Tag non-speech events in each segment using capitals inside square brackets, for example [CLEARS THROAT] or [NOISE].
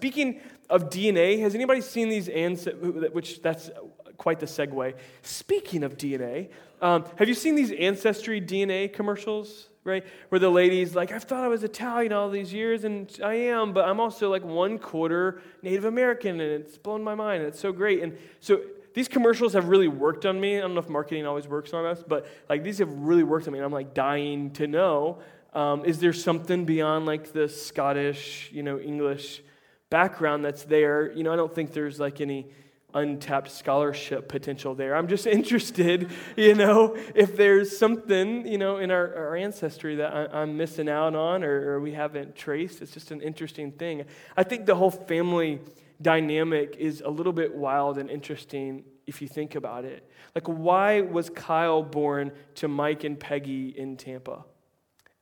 Speaking of DNA, has anybody seen these ancestors, which that's quite the segue. Speaking of DNA, um, have you seen these Ancestry DNA commercials? Right? Where the lady's like, I've thought I was Italian all these years, and I am, but I'm also like one quarter Native American, and it's blown my mind, and it's so great. And so these commercials have really worked on me. I don't know if marketing always works on us, but like these have really worked on me. And I'm like dying to know um, is there something beyond like the Scottish, you know, English background that's there? You know, I don't think there's like any untapped scholarship potential there. I'm just [LAUGHS] interested, you know, if there's something, you know, in our, our ancestry that I, am missing out on or, or we haven't traced. It's just an interesting thing. I think the whole family dynamic is a little bit wild and interesting if you think about it. Like, why was Kyle born to Mike and Peggy in Tampa?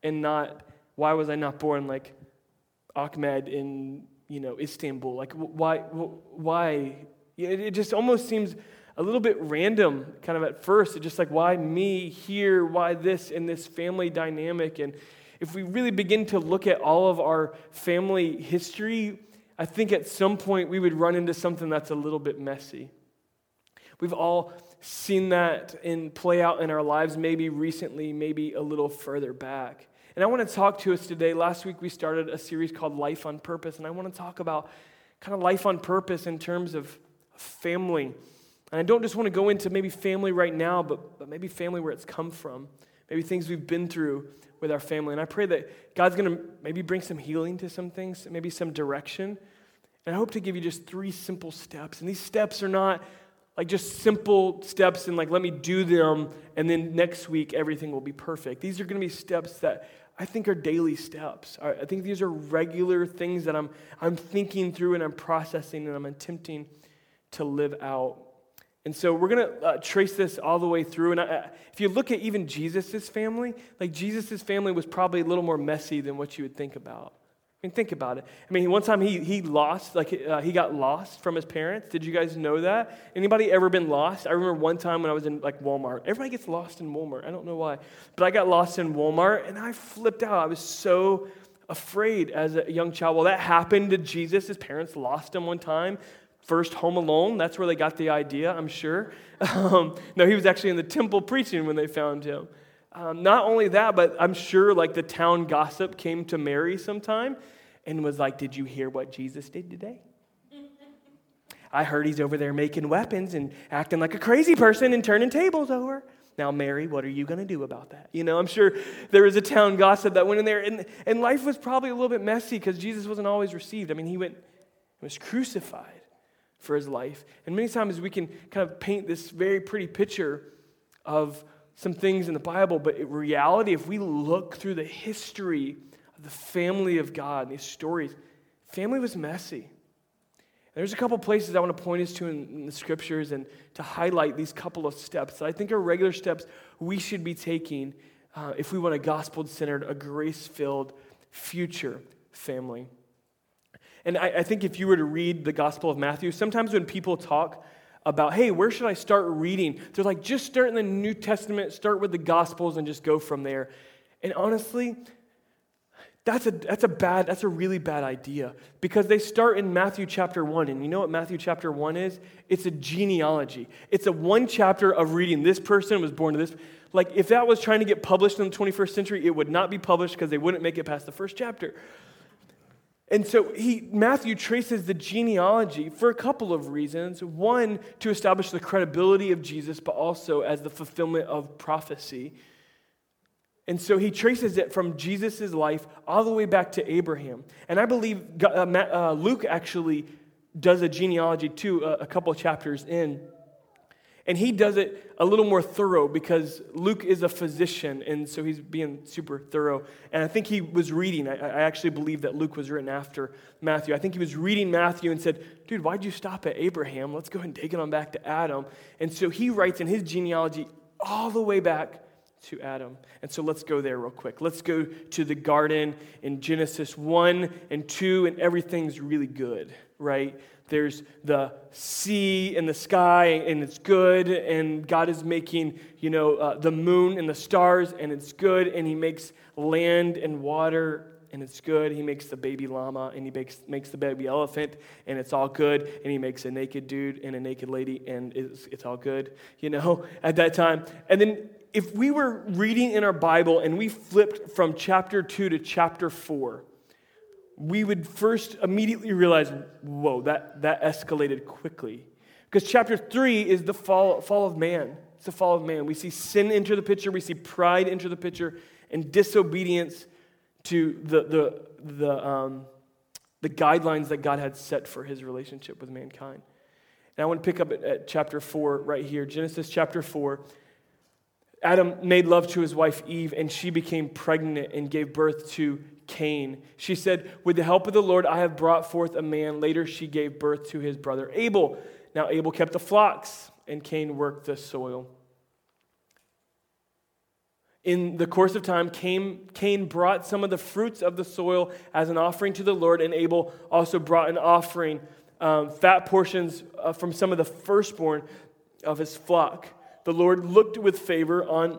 And not, why was I not born like Ahmed in, you know, Istanbul? Like, why, why it just almost seems a little bit random, kind of at first. It's just like, why me here? Why this in this family dynamic? And if we really begin to look at all of our family history, I think at some point we would run into something that's a little bit messy. We've all seen that in play out in our lives, maybe recently, maybe a little further back. And I want to talk to us today. Last week we started a series called Life on Purpose, and I want to talk about kind of life on purpose in terms of family. And I don't just want to go into maybe family right now, but, but maybe family where it's come from, maybe things we've been through with our family. And I pray that God's going to maybe bring some healing to some things, maybe some direction. And I hope to give you just three simple steps. And these steps are not like just simple steps and like let me do them and then next week everything will be perfect. These are going to be steps that I think are daily steps. I think these are regular things that I'm, I'm thinking through and I'm processing and I'm attempting to live out. And so we're going to uh, trace this all the way through. And I, if you look at even Jesus' family, like Jesus' family was probably a little more messy than what you would think about. I mean, think about it. I mean, one time he, he lost, like uh, he got lost from his parents. Did you guys know that? Anybody ever been lost? I remember one time when I was in like Walmart. Everybody gets lost in Walmart. I don't know why. But I got lost in Walmart and I flipped out. I was so afraid as a young child. Well, that happened to Jesus. His parents lost him one time. First, Home Alone, that's where they got the idea, I'm sure. [LAUGHS] Um, no, he was actually in the temple preaching when they found him. Um, not only that, but I'm sure like the town gossip came to Mary sometime and was like, Did you hear what Jesus did today? I heard he's over there making weapons and acting like a crazy person and turning tables over. Now, Mary, what are you going to do about that? You know, I'm sure there was a town gossip that went in there, and, and life was probably a little bit messy because Jesus wasn't always received. I mean, he went, was crucified for his life. And many times we can kind of paint this very pretty picture of some things in the Bible, but in reality, if we look through the history of the family of God these stories, family was messy. And there's a couple places I want to point us to in, in the scriptures and to highlight these couple of steps that I think are regular steps we should be taking uh, if we want a gospel centered, a grace filled future family. And I, I think if you were to read the Gospel of Matthew, sometimes when people talk about, hey, where should I start reading? They're like, just start in the New Testament, start with the Gospels, and just go from there. And honestly, that's a, that's a bad, that's a really bad idea because they start in Matthew chapter 1. And you know what Matthew chapter 1 is? It's a genealogy. It's a one chapter of reading this person was born to this. Like, if that was trying to get published in the 21st century, it would not be published because they wouldn't make it past the first chapter. And so he, Matthew traces the genealogy for a couple of reasons. One, to establish the credibility of Jesus, but also as the fulfillment of prophecy. And so he traces it from Jesus' life all the way back to Abraham. And I believe uh, uh, Luke actually does a genealogy too, a couple chapters in. And he does it a little more thorough because Luke is a physician, and so he's being super thorough. And I think he was reading, I, actually believe that Luke was written after Matthew. I think he was reading Matthew and said, Dude, why'd you stop at Abraham? Let's go and take it on back to Adam. And so he writes in his genealogy all the way back to Adam. And so let's go there real quick. Let's go to the garden in Genesis 1 and 2, and everything's really good, right? There's the sea and the sky, and it's good. And God is making, you know, uh, the moon and the stars, and it's good. And He makes land and water, and it's good. He makes the baby llama and he makes, makes the baby elephant and it's all good. And he makes a naked dude and a naked lady and it's, it's all good, you know, [LAUGHS] at that time. And then if we were reading in our Bible and we flipped from chapter 2 to chapter 4, we would first immediately realize, whoa, that, that escalated quickly. Because chapter 3 is the fall, fall of man. It's the fall of man. We see sin enter the picture, we see pride enter the picture, and disobedience to the, the, the, um, the guidelines that God had set for his relationship with mankind. And I want to pick up at, at chapter 4 right here Genesis chapter 4. Adam made love to his wife Eve, and she became pregnant and gave birth to Cain. She said, With the help of the Lord, I have brought forth a man. Later, she gave birth to his brother Abel. Now, Abel kept the flocks, and Cain worked the soil. In the course of time, Cain, Cain brought some of the fruits of the soil as an offering to the Lord, and Abel also brought an offering, um, fat portions uh, from some of the firstborn of his flock. The Lord looked with favor on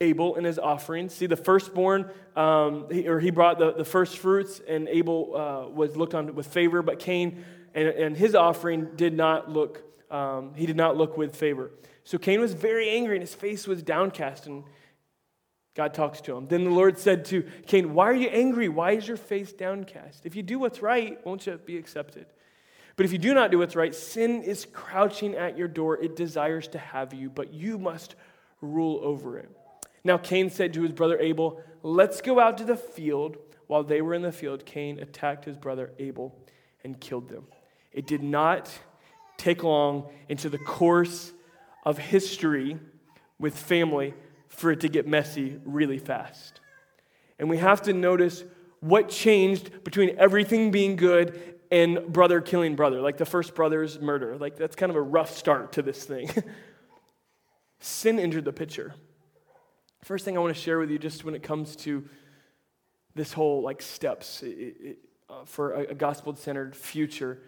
Abel and his offerings. See, the firstborn, um, he, or he brought the, the first fruits, and Abel uh, was looked on with favor, but Cain and, and his offering did not look, um, he did not look with favor. So Cain was very angry, and his face was downcast, and God talks to him. Then the Lord said to Cain, Why are you angry? Why is your face downcast? If you do what's right, won't you be accepted? But if you do not do what's right, sin is crouching at your door. It desires to have you, but you must rule over it. Now Cain said to his brother Abel, Let's go out to the field. While they were in the field, Cain attacked his brother Abel and killed them. It did not take long into the course of history with family for it to get messy really fast. And we have to notice what changed between everything being good and brother killing brother, like the first brother's murder. Like that's kind of a rough start to this thing. [LAUGHS] Sin entered the picture. First thing I want to share with you, just when it comes to this whole like steps it, it, uh, for a, a gospel-centered future,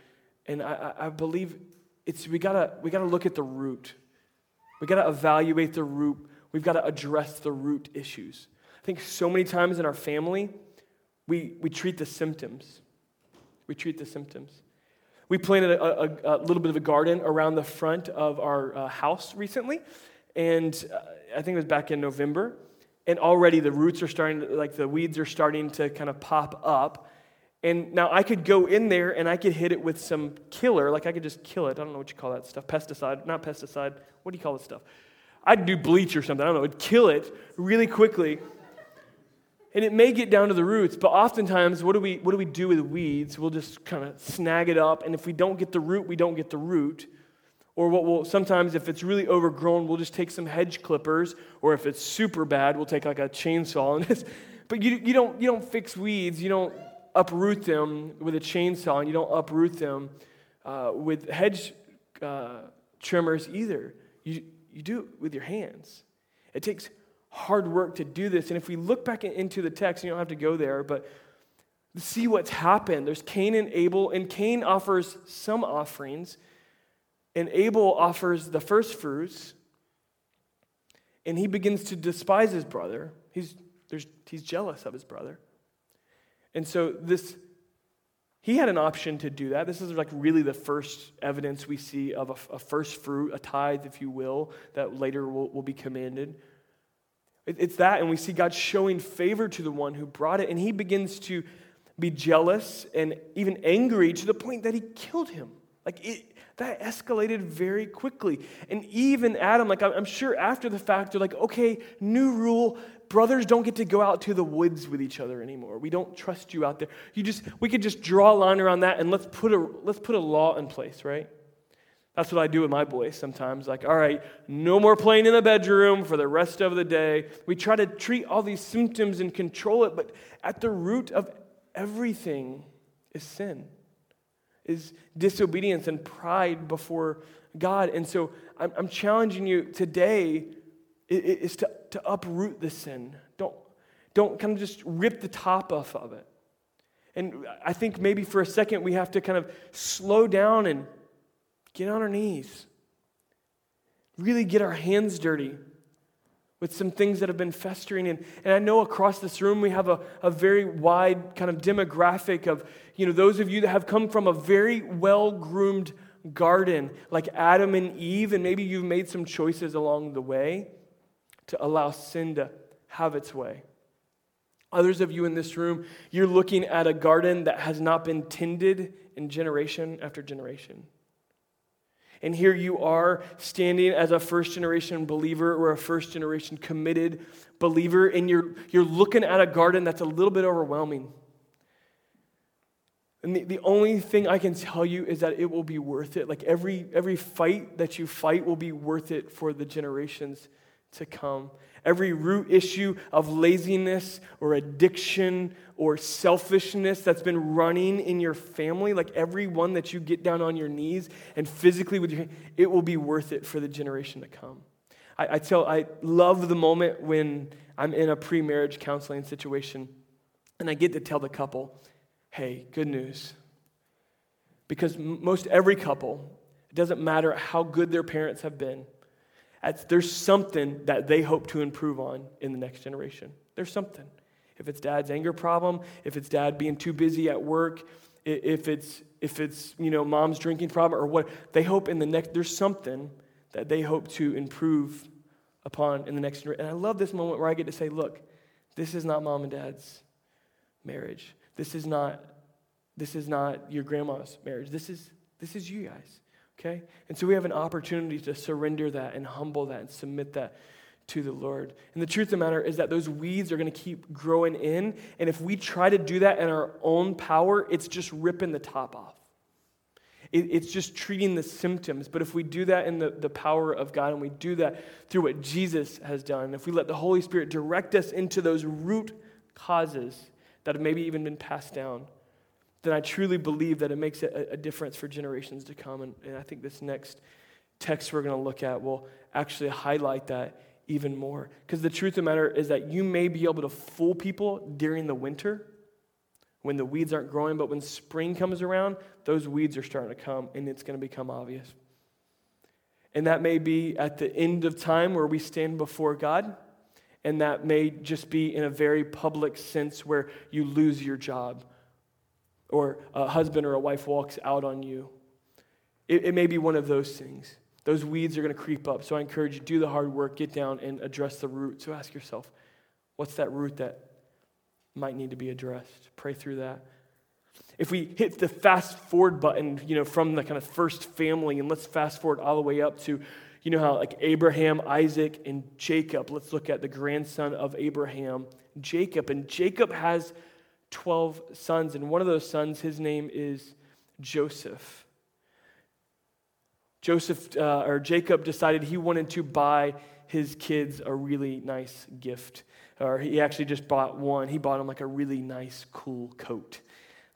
and I, I believe it's we gotta we gotta look at the root. We gotta evaluate the root. We've got to address the root issues. I think so many times in our family, we, we treat the symptoms. We treat the symptoms. We planted a, a, a little bit of a garden around the front of our uh, house recently, and uh, I think it was back in November. And already the roots are starting, to, like the weeds are starting to kind of pop up. And now I could go in there and I could hit it with some killer, like I could just kill it. I don't know what you call that stuff. Pesticide, not pesticide. What do you call this stuff? I'd do bleach or something. I don't know. It'd kill it really quickly. And it may get down to the roots, but oftentimes, what do we, what do, we do with weeds? We'll just kind of snag it up. And if we don't get the root, we don't get the root. Or what we'll sometimes, if it's really overgrown, we'll just take some hedge clippers. Or if it's super bad, we'll take like a chainsaw. And [LAUGHS] just, but you, you, don't, you don't fix weeds. You don't uproot them with a chainsaw, and you don't uproot them uh, with hedge uh, trimmers either. You, you do it with your hands. It takes hard work to do this. And if we look back into the text, you don't have to go there, but see what's happened. There's Cain and Abel, and Cain offers some offerings and Abel offers the first fruits, and he begins to despise his brother. He's, he's jealous of his brother. And so this he had an option to do that. This is like really the first evidence we see of a, a first fruit, a tithe, if you will, that later will, will be commanded. It, it's that, and we see God showing favor to the one who brought it, and he begins to be jealous and even angry to the point that he killed him. Like it, that escalated very quickly. And even Adam, like I'm sure after the fact, they're like, okay, new rule. Brothers don't get to go out to the woods with each other anymore. We don't trust you out there. You just we could just draw a line around that and let's put a let's put a law in place, right? That's what I do with my boys sometimes. Like, all right, no more playing in the bedroom for the rest of the day. We try to treat all these symptoms and control it, but at the root of everything is sin is disobedience and pride before God. And so I'm, I'm challenging you today is to, to uproot the sin. Don't, don't kind of just rip the top off of it. And I think maybe for a second we have to kind of slow down and get on our knees. Really get our hands dirty. With some things that have been festering. And, and I know across this room we have a, a very wide kind of demographic of, you know, those of you that have come from a very well groomed garden like Adam and Eve, and maybe you've made some choices along the way to allow sin to have its way. Others of you in this room, you're looking at a garden that has not been tended in generation after generation. And here you are standing as a first generation believer or a first generation committed believer, and you're, you're looking at a garden that's a little bit overwhelming. And the, the only thing I can tell you is that it will be worth it. Like every, every fight that you fight will be worth it for the generations to come. Every root issue of laziness or addiction or selfishness that's been running in your family, like every one that you get down on your knees and physically with your it will be worth it for the generation to come. I, I tell, I love the moment when I'm in a pre marriage counseling situation and I get to tell the couple, hey, good news. Because most every couple, it doesn't matter how good their parents have been, there's something that they hope to improve on in the next generation. There's something. If it's dad's anger problem, if it's dad being too busy at work, if it's if it's you know mom's drinking problem or what, they hope in the next there's something that they hope to improve upon in the next generation. And I love this moment where I get to say, look, this is not mom and dad's marriage. This is not this is not your grandma's marriage. This is this is you guys. Okay? And so we have an opportunity to surrender that and humble that and submit that to the Lord. And the truth of the matter is that those weeds are going to keep growing in. And if we try to do that in our own power, it's just ripping the top off. It, it's just treating the symptoms. But if we do that in the, the power of God and we do that through what Jesus has done, and if we let the Holy Spirit direct us into those root causes that have maybe even been passed down, then I truly believe that it makes a, a difference for generations to come. And, and I think this next text we're going to look at will actually highlight that even more. Because the truth of the matter is that you may be able to fool people during the winter when the weeds aren't growing, but when spring comes around, those weeds are starting to come and it's going to become obvious. And that may be at the end of time where we stand before God. And that may just be in a very public sense where you lose your job or a husband or a wife walks out on you. It, it may be one of those things. Those weeds are going to creep up. So I encourage you, do the hard work, get down and address the root. So ask yourself, what's that root that might need to be addressed? Pray through that. If we hit the fast forward button, you know, from the kind of first family, and let's fast forward all the way up to, you know, how like Abraham, Isaac, and Jacob. Let's look at the grandson of Abraham, Jacob. And Jacob has 12 sons, and one of those sons, his name is Joseph. Joseph uh, or Jacob decided he wanted to buy his kids a really nice gift. Or he actually just bought one. He bought him like a really nice, cool coat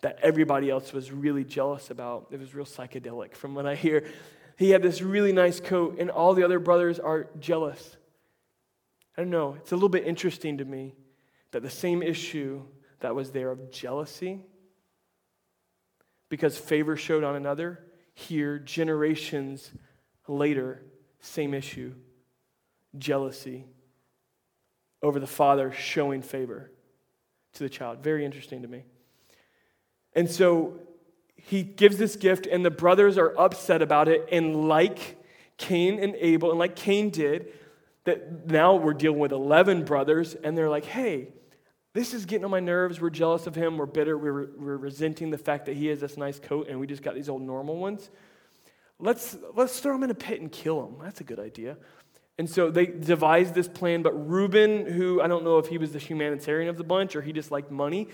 that everybody else was really jealous about. It was real psychedelic from what I hear. He had this really nice coat, and all the other brothers are jealous. I don't know. It's a little bit interesting to me that the same issue that was there of jealousy because favor showed on another. Here, generations later, same issue jealousy over the father showing favor to the child. Very interesting to me. And so he gives this gift, and the brothers are upset about it. And like Cain and Abel, and like Cain did, that now we're dealing with 11 brothers, and they're like, hey, this is getting on my nerves. We're jealous of him. We're bitter. We're, we're resenting the fact that he has this nice coat and we just got these old normal ones. Let's, let's throw him in a pit and kill him. That's a good idea. And so they devised this plan, but Reuben, who I don't know if he was the humanitarian of the bunch or he just liked money,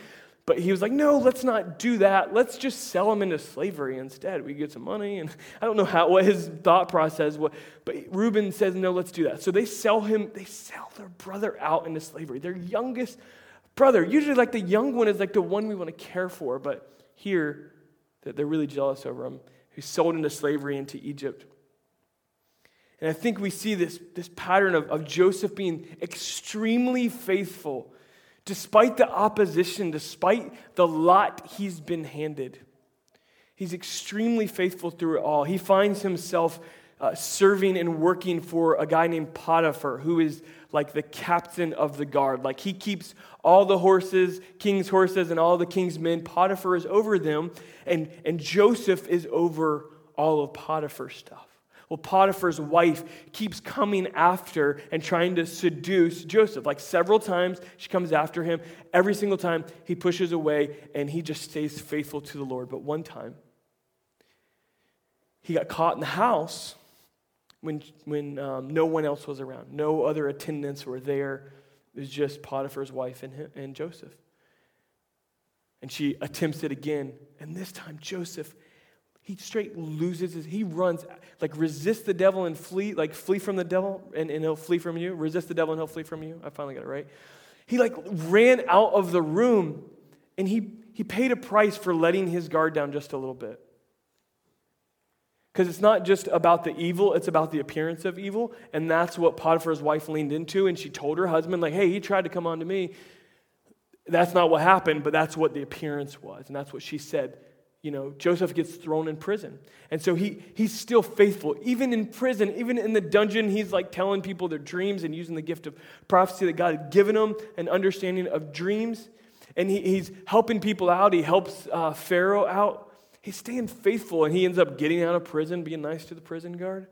but he was like, no, let's not do that. Let's just sell him into slavery instead. We get some money. And [LAUGHS] I don't know how, what his thought process was, but Reuben says, no, let's do that. So they sell him, they sell their brother out into slavery, their youngest brother. Usually, like the young one is like the one we want to care for, but here, they're really jealous over him, who's sold into slavery into Egypt. And I think we see this, this pattern of, of Joseph being extremely faithful despite the opposition, despite the lot he's been handed. He's extremely faithful through it all. He finds himself uh, serving and working for a guy named Potiphar, who is like the captain of the guard. Like he keeps all the horses, king's horses, and all the king's men. Potiphar is over them, and, and Joseph is over all of Potiphar's stuff. Well, Potiphar's wife keeps coming after and trying to seduce Joseph. Like several times, she comes after him. Every single time, he pushes away and he just stays faithful to the Lord. But one time, he got caught in the house when, when um, no one else was around. No other attendants were there. It was just Potiphar's wife and, him, and Joseph. And she attempts it again. And this time, Joseph, he straight loses his, he runs, like resist the devil and flee, like flee from the devil and, and he'll flee from you. Resist the devil and he'll flee from you. I finally got it right. He like ran out of the room and he, he paid a price for letting his guard down just a little bit. Because it's not just about the evil, it's about the appearance of evil. And that's what Potiphar's wife leaned into. And she told her husband, like, hey, he tried to come on to me. That's not what happened, but that's what the appearance was. And that's what she said. You know, Joseph gets thrown in prison. And so he, he's still faithful. Even in prison, even in the dungeon, he's like telling people their dreams and using the gift of prophecy that God had given him, an understanding of dreams. And he, he's helping people out. He helps uh, Pharaoh out He's staying faithful and he ends up getting out of prison, being nice to the prison guard,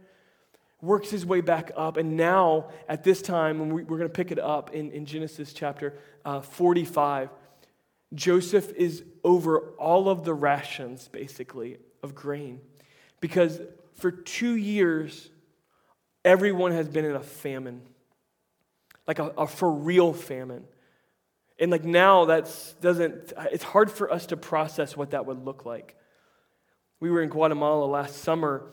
works his way back up. And now, at this time, we, are going to pick it up in, in Genesis chapter uh, 45, Joseph is over all of the rations, basically, of grain. Because for two years, everyone has been in a famine, like a, a for real famine. And like now, that's doesn't, it's hard for us to process what that would look like. We were in Guatemala last summer,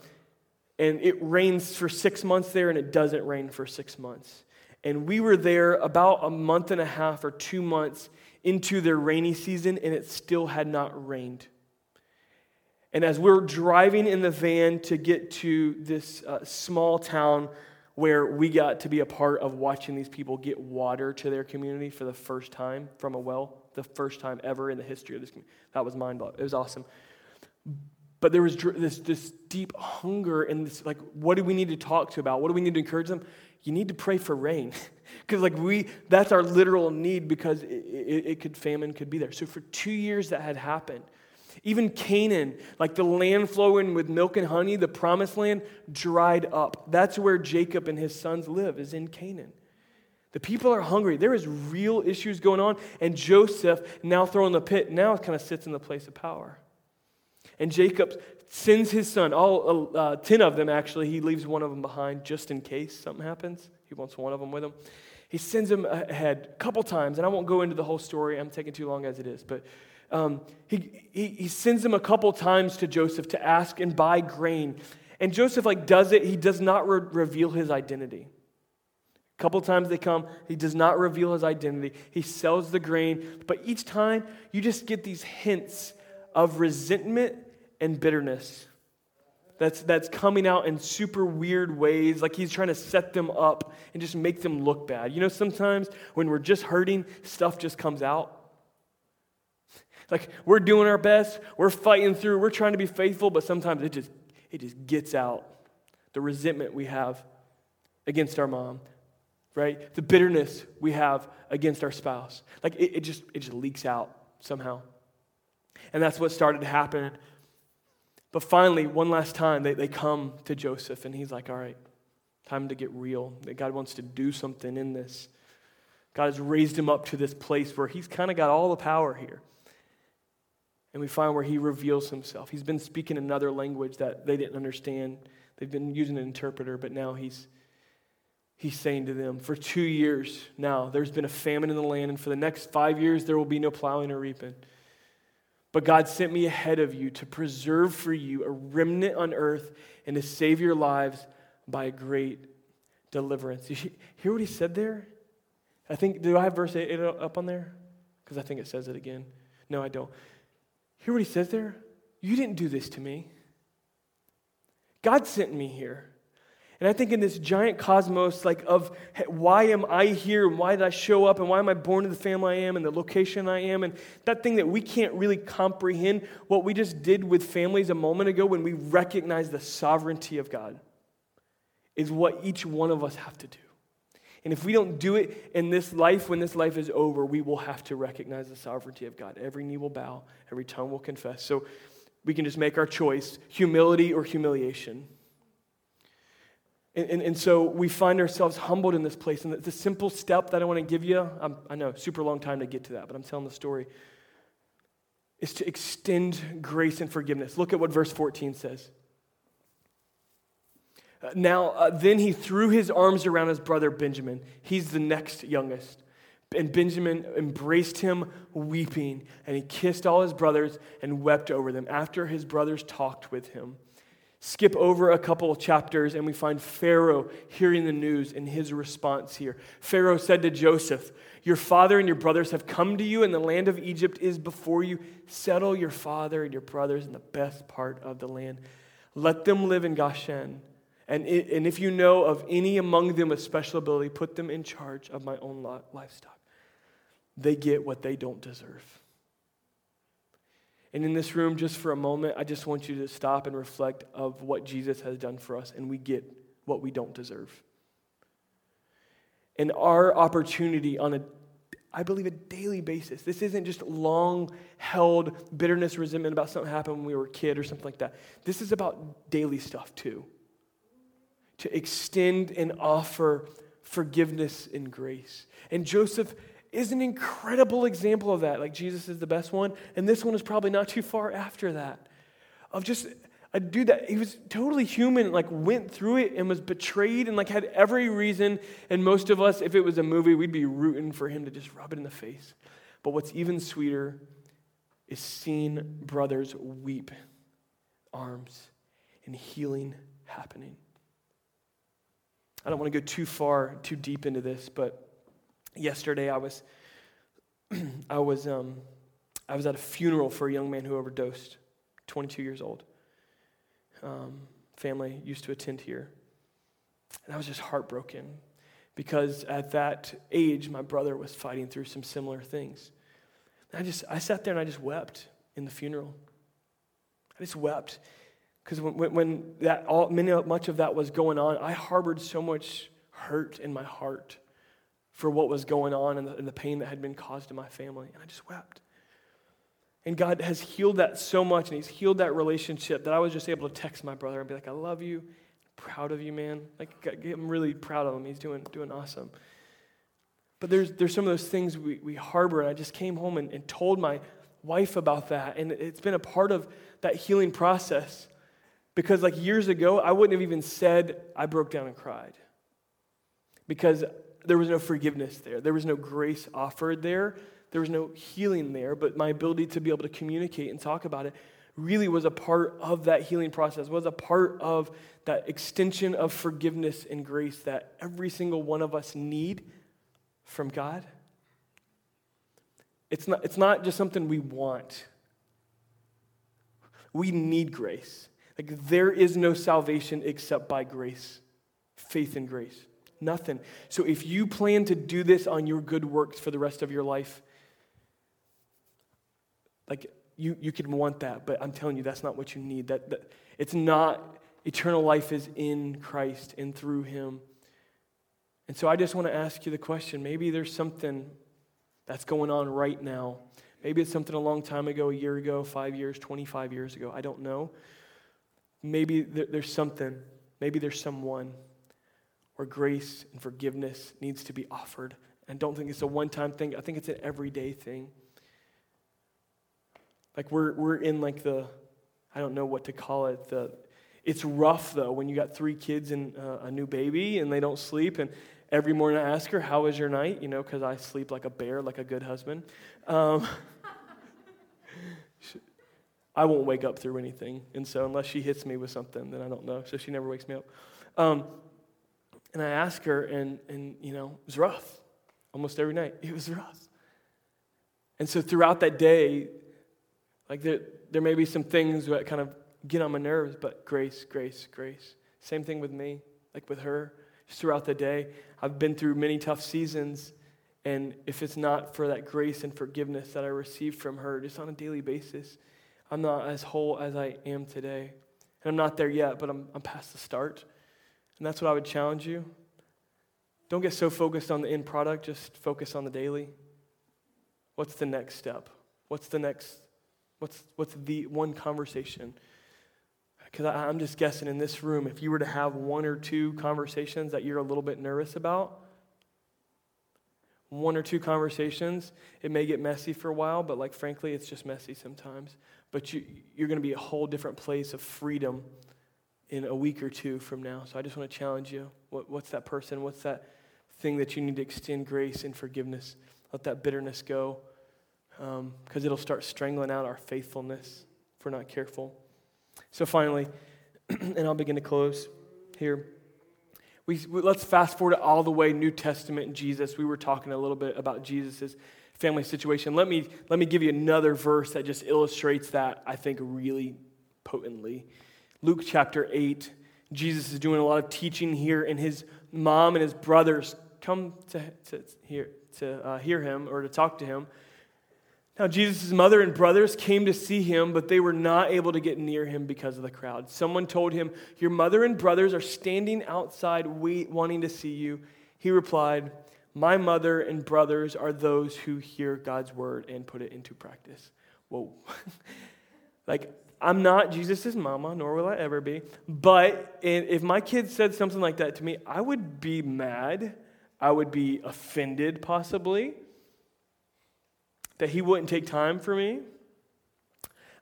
and it rains for six months there, and it doesn't rain for six months. And we were there about a month and a half or two months into their rainy season, and it still had not rained. And as we are driving in the van to get to this uh, small town where we got to be a part of watching these people get water to their community for the first time from a well, the first time ever in the history of this community. That was mind blowing. It was awesome. But there was this, this deep hunger and this, like, what do we need to talk to about? What do we need to encourage them? You need to pray for rain. [LAUGHS] Because, like, we, that's our literal need because it, it, it could, famine could be there. So, for two years that had happened. Even Canaan, like the land flowing with milk and honey, the promised land, dried up. That's where Jacob and his sons live, is in Canaan. The people are hungry. There is real issues going on. And Joseph, now thrown in the pit, now kind of sits in the place of power. And Jacob sends his son, all uh, 10 of them actually. He leaves one of them behind just in case something happens. He wants one of them with him. He sends him ahead a couple times, and I won't go into the whole story. I'm taking too long as it is. But um, he, he, he sends him a couple times to Joseph to ask and buy grain. And Joseph like does it. He does not re- reveal his identity. A couple times they come, he does not reveal his identity. He sells the grain, but each time you just get these hints of resentment and bitterness that's, that's coming out in super weird ways, like he's trying to set them up and just make them look bad. You know, sometimes when we're just hurting, stuff just comes out. Like we're doing our best, we're fighting through, we're trying to be faithful, but sometimes it just it just gets out. The resentment we have against our mom, right? The bitterness we have against our spouse. Like it, it just it just leaks out somehow. And that's what started to happen. But finally, one last time, they, they come to Joseph, and he's like, All right, time to get real. That God wants to do something in this. God has raised him up to this place where he's kind of got all the power here. And we find where he reveals himself. He's been speaking another language that they didn't understand. They've been using an interpreter, but now he's he's saying to them, For two years now, there's been a famine in the land, and for the next five years, there will be no plowing or reaping. But God sent me ahead of you to preserve for you a remnant on earth and to save your lives by a great deliverance. You hear what he said there? I think, do I have verse 8 up on there? Because I think it says it again. No, I don't. Hear what he says there? You didn't do this to me. God sent me here. And I think in this giant cosmos, like of why am I here and why did I show up and why am I born to the family I am and the location I am and that thing that we can't really comprehend, what we just did with families a moment ago when we recognize the sovereignty of God. is what each one of us have to do. And if we don't do it in this life, when this life is over, we will have to recognize the sovereignty of God. Every knee will bow, every tongue will confess. So we can just make our choice humility or humiliation. And, and, and, so we find ourselves humbled in this place. And the, the simple step that I want to give you, I'm, I know, super long time to get to that, but I'm telling the story, is to extend grace and forgiveness. Look at what verse 14 says. Uh, now, uh, then he threw his arms around his brother Benjamin. He's the next youngest. And Benjamin embraced him, weeping, and he kissed all his brothers and wept over them after his brothers talked with him. Skip over a couple of chapters, and we find Pharaoh hearing the news and his response here. Pharaoh said to Joseph, Your father and your brothers have come to you, and the land of Egypt is before you. Settle your father and your brothers in the best part of the land. Let them live in Goshen. And, and if you know of any among them with special ability, put them in charge of my own livestock. They get what they don't deserve. And in this room, just for a moment, I just want you to stop and reflect of what Jesus has done for us, and we get what we don't deserve. And our opportunity on a, I believe, a daily basis. This isn't just long held bitterness, resentment about something happened when we were a kid or something like that. This is about daily stuff too. To extend and offer forgiveness and grace. And Joseph is an incredible example of that. Like Jesus is the best one, and this one is probably not too far after that. Of just a dude that he was totally human, like went through it and was betrayed and like had every reason. And most of us, if it was a movie, we'd be rooting for him to just rub it in the face. But what's even sweeter is seeing brothers weep, arms, and healing happening. I don't want to go too far, too deep into this, but yesterday I was [CLEARS THROAT] I was um, I was at a funeral for a young man who overdosed, 22 years old. Um, family used to attend here, and I was just heartbroken because at that age my brother was fighting through some similar things. And I just I sat there and I just wept in the funeral. I just wept because when, when that all many, much of that was going on, I harbored so much hurt in my heart for what was going on and the, and the pain that had been caused to my family. And I just wept. And God has healed that so much, and He's healed that relationship that I was just able to text my brother and be like, I love you, proud of you, man. Like, I'm really proud of him. He's doing, doing awesome. But there's, there's some of those things we, we harbor, and I just came home and, and told my wife about that. And it's been a part of that healing process. Because, like, years ago, I wouldn't have even said I broke down and cried. Because there was no forgiveness there. There was no grace offered there. There was no healing there. But my ability to be able to communicate and talk about it really was a part of that healing process, was a part of that extension of forgiveness and grace that every single one of us need from God. It's not, it's not just something we want. We need grace. Like there is no salvation except by grace, faith in grace. Nothing. So if you plan to do this on your good works for the rest of your life, like you, you can want that, but I'm telling you, that's not what you need. That, that it's not eternal life is in Christ and through Him. And so I just want to ask you the question maybe there's something that's going on right now. Maybe it's something a long time ago, a year ago, five years, 25 years ago. I don't know. Maybe there's something. Maybe there's someone where grace and forgiveness needs to be offered. And don't think it's a one time thing, I think it's an everyday thing. Like we're, we're in like the, I don't know what to call it, the, it's rough though when you got three kids and uh, a new baby and they don't sleep. And every morning I ask her, How was your night? You know, because I sleep like a bear, like a good husband. Um, [LAUGHS] I won't wake up through anything. And so, unless she hits me with something, then I don't know. So, she never wakes me up. Um, and I asked her, and, and you know, it was rough. Almost every night, it was rough. And so throughout that day, like there, there may be some things that kind of get on my nerves, but grace, grace, grace. Same thing with me, like with her. Just throughout the day, I've been through many tough seasons, and if it's not for that grace and forgiveness that I received from her just on a daily basis, I'm not as whole as I am today. And I'm not there yet, but I'm, I'm past the start. And that's what I would challenge you. Don't get so focused on the end product, just focus on the daily. What's the next step? What's the next, what's, what's the one conversation? Because I'm just guessing in this room, if you were to have one or two conversations that you're a little bit nervous about, one or two conversations, it may get messy for a while, but like frankly, it's just messy sometimes. But you, you're going to be a whole different place of freedom in a week or two from now. So I just want to challenge you. What, what's that person? What's that thing that you need to extend grace and forgiveness? Let that bitterness go because um, it'll start strangling out our faithfulness if we're not careful. So finally, [CLEARS THROAT] and I'll begin to close here. We, let's fast forward all the way New Testament Jesus. We were talking a little bit about Jesus' family situation. Let me, let me give you another verse that just illustrates that, I think, really potently. Luke chapter 8, Jesus is doing a lot of teaching here, and his mom and his brothers come to, to, hear, to uh, hear him or to talk to him. Now, Jesus' mother and brothers came to see him, but they were not able to get near him because of the crowd. Someone told him, Your mother and brothers are standing outside wait, wanting to see you. He replied, My mother and brothers are those who hear God's word and put it into practice. Whoa. [LAUGHS] like, I'm not Jesus' mama, nor will I ever be. But if my kid said something like that to me, I would be mad. I would be offended, possibly that he wouldn't take time for me.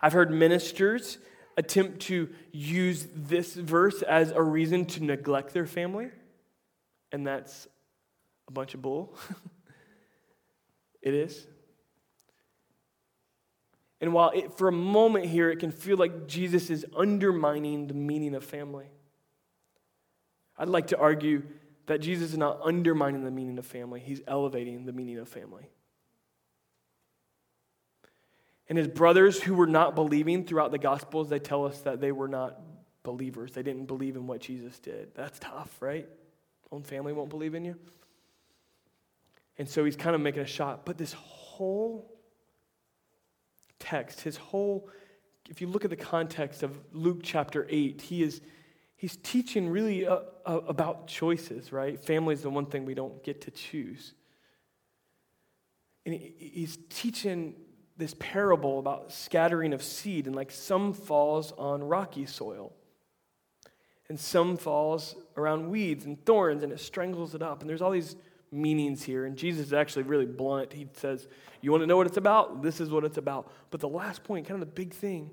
I've heard ministers attempt to use this verse as a reason to neglect their family, and that's a bunch of bull. [LAUGHS] it is. And while it, for a moment here it can feel like Jesus is undermining the meaning of family, I'd like to argue that Jesus is not undermining the meaning of family, he's elevating the meaning of family. And his brothers who were not believing throughout the Gospels, they tell us that they were not believers. They didn't believe in what Jesus did. That's tough, right? Own family won't believe in you. And so he's kind of making a shot. But this whole text, his whole, if you look at the context of Luke chapter 8, he is he's teaching really uh, uh, about choices, right? Family is the one thing we don't get to choose. And he's teaching this parable about scattering of seed, and like some falls on rocky soil, and some falls around weeds and thorns, and it strangles it up. And there's all these meanings here. And Jesus is actually really blunt. He says, You want to know what it's about? This is what it's about. But the last point, kind of the big thing,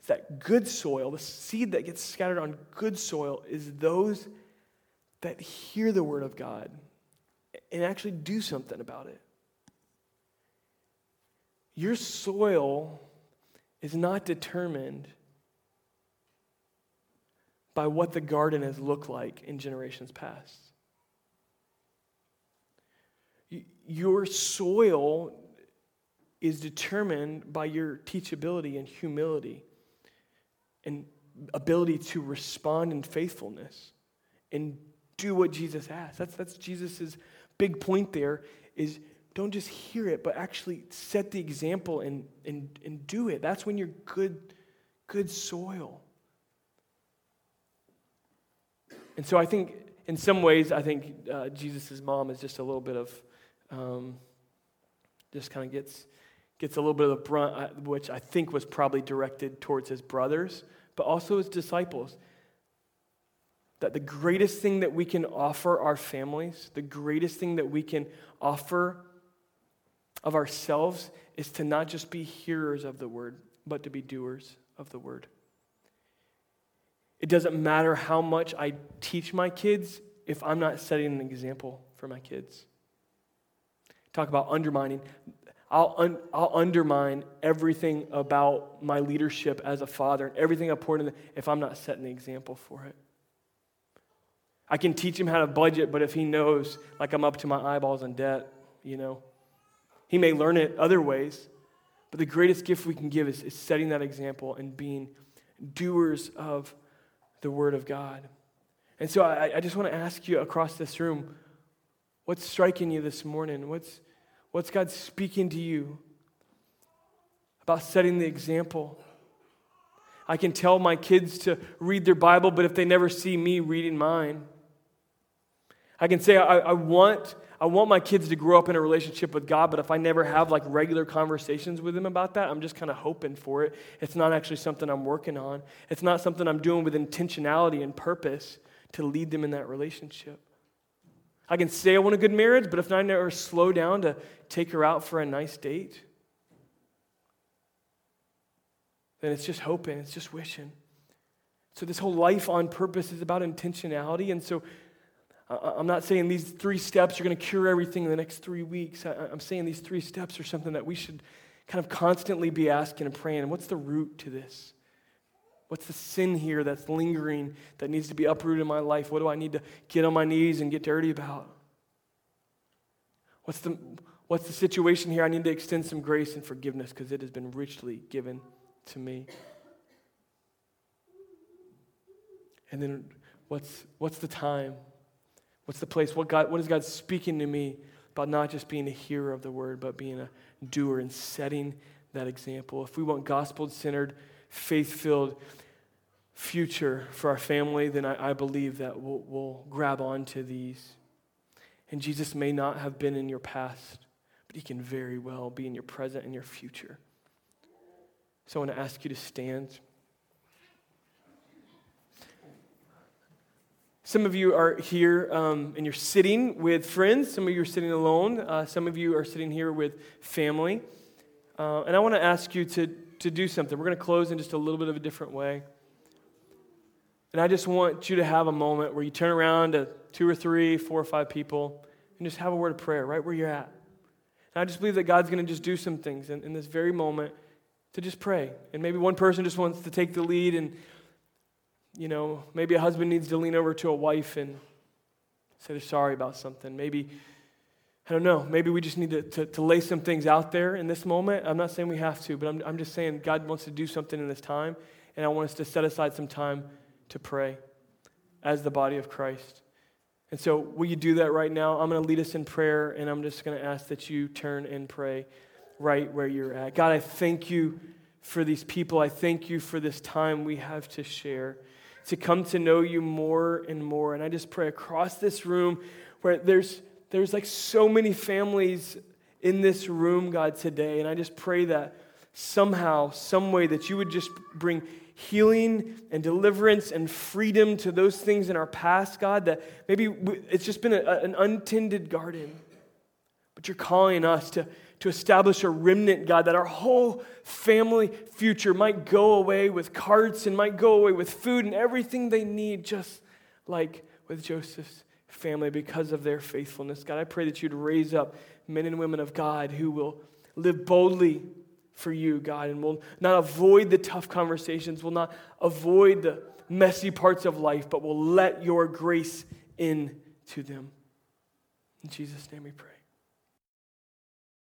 is that good soil, the seed that gets scattered on good soil, is those that hear the word of God and actually do something about it. Your soil is not determined by what the garden has looked like in generations past. Your soil is determined by your teachability and humility and ability to respond in faithfulness and do what Jesus asks. That's, that's Jesus' big point there is don't just hear it, but actually set the example and, and, and do it. That's when you're good, good soil. And so I think, in some ways, I think uh, Jesus' mom is just a little bit of, um, just kind of gets, gets a little bit of the brunt, uh, which I think was probably directed towards his brothers, but also his disciples. That the greatest thing that we can offer our families, the greatest thing that we can offer of ourselves is to not just be hearers of the word, but to be doers of the word. It doesn't matter how much I teach my kids if I'm not setting an example for my kids. Talk about undermining. I'll, un- I'll undermine everything about my leadership as a father and everything I pour into if I'm not setting the example for it. I can teach him how to budget, but if he knows, like I'm up to my eyeballs in debt, you know, he may learn it other ways, but the greatest gift we can give is, is setting that example and being doers of the Word of God. And so I, I just want to ask you across this room what's striking you this morning? What's, what's God speaking to you about setting the example? I can tell my kids to read their Bible, but if they never see me reading mine, I can say, I, I, want, I want my kids to grow up in a relationship with God, but if I never have like regular conversations with them about that, I'm just kind of hoping for it. It's not actually something I'm working on. It's not something I'm doing with intentionality and purpose to lead them in that relationship. I can say I want a good marriage, but if I never slow down to take her out for a nice date, then it's just hoping, it's just wishing. So, this whole life on purpose is about intentionality. And so, I'm not saying these three steps are going to cure everything in the next three weeks. I'm saying these three steps are something that we should kind of constantly be asking and praying. What's the root to this? What's the sin here that's lingering that needs to be uprooted in my life? What do I need to get on my knees and get dirty about? What's the, what's the situation here? I need to extend some grace and forgiveness because it has been richly given to me. And then what's, what's the time? What's the place? What, God, what is God speaking to me about not just being a hearer of the word, but being a doer and setting that example? If we want gospel centered, faith filled future for our family, then I, I believe that we'll, we'll grab onto these. And Jesus may not have been in your past, but he can very well be in your present and your future. So I want to ask you to stand. Some of you are here um, and you're sitting with friends. Some of you are sitting alone. Uh, some of you are sitting here with family. Uh, and I want to ask you to, to do something. We're going to close in just a little bit of a different way. And I just want you to have a moment where you turn around to two or three, four or five people and just have a word of prayer right where you're at. And I just believe that God's going to just do some things in, in this very moment to just pray. And maybe one person just wants to take the lead and you know, maybe a husband needs to lean over to a wife and say they're sorry about something. Maybe, I don't know, maybe we just need to, to, to, lay some things out there in this moment. I'm not saying we have to, but I'm, I'm just saying God wants to do something in this time, and I want us to set aside some time to pray as the body of Christ. And so, will you do that right now? I'm going to lead us in prayer, and I'm just going to ask that you turn and pray right where you're at. God, I thank you for these people. I thank you for this time we have to share to come to know you more and more. And I just pray across this room where there's, there's like so many families in this room, God, today. And I just pray that somehow, some way, that you would just bring healing and deliverance and freedom to those things in our past, God, that maybe it's just been a, an untended garden. But you're calling us to, to establish a remnant, God, that our whole family future might go away with carts and might go away with food and everything they need, just like with Joseph's family because of their faithfulness. God, I pray that you'd raise up men and women of God who will live boldly for you, God, and will not avoid the tough conversations, will not avoid the messy parts of life, but will let your grace in to them. In Jesus' name we pray.